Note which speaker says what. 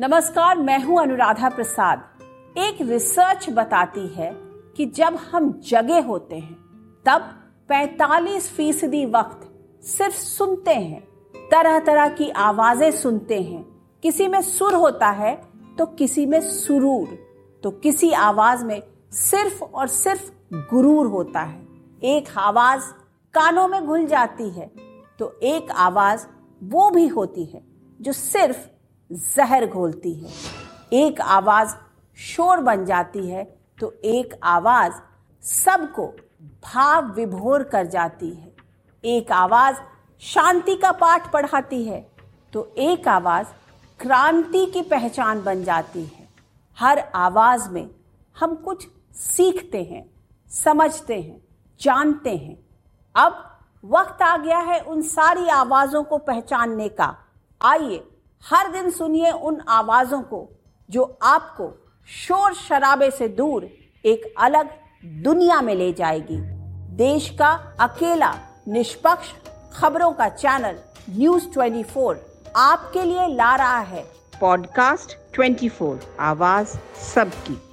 Speaker 1: नमस्कार, मैं हूँ अनुराधा प्रसाद। एक रिसर्च बताती है कि जब हम जगे होते हैं, तब 45 फ़ीसदी वक्त सिर्फ़ सुनते हैं। तरह तरह की आवाज़ें सुनते हैं। किसी में सुर होता है तो किसी में सुरूर। तो किसी आवाज़ में सिर्फ़ और सिर्फ़ गुरूर होता है। एक आवाज़ कानों में घुल जाती है तो एक आवाज़ वो भी होती है जो सिर्फ़ जहर घोलती है। एक आवाज़ शोर बन जाती है तो एक आवाज़ सबको भाव विभोर कर जाती है। एक आवाज़ शांति का पाठ पढ़ाती है तो एक आवाज़ क्रांति की पहचान बन जाती है। हर आवाज़ में हम कुछ सीखते हैं, समझते हैं, जानते हैं। अब वक्त आ गया है उन सारी आवाजों को पहचानने का। आइए हर दिन सुनिए उन आवाजों को जो आपको शोर शराबे से दूर एक अलग दुनिया में ले जाएगी। देश का अकेला निष्पक्ष खबरों का चैनल न्यूज़ 24 आपके लिए ला रहा है।
Speaker 2: पॉडकास्ट 24 आवाज़ सबकी।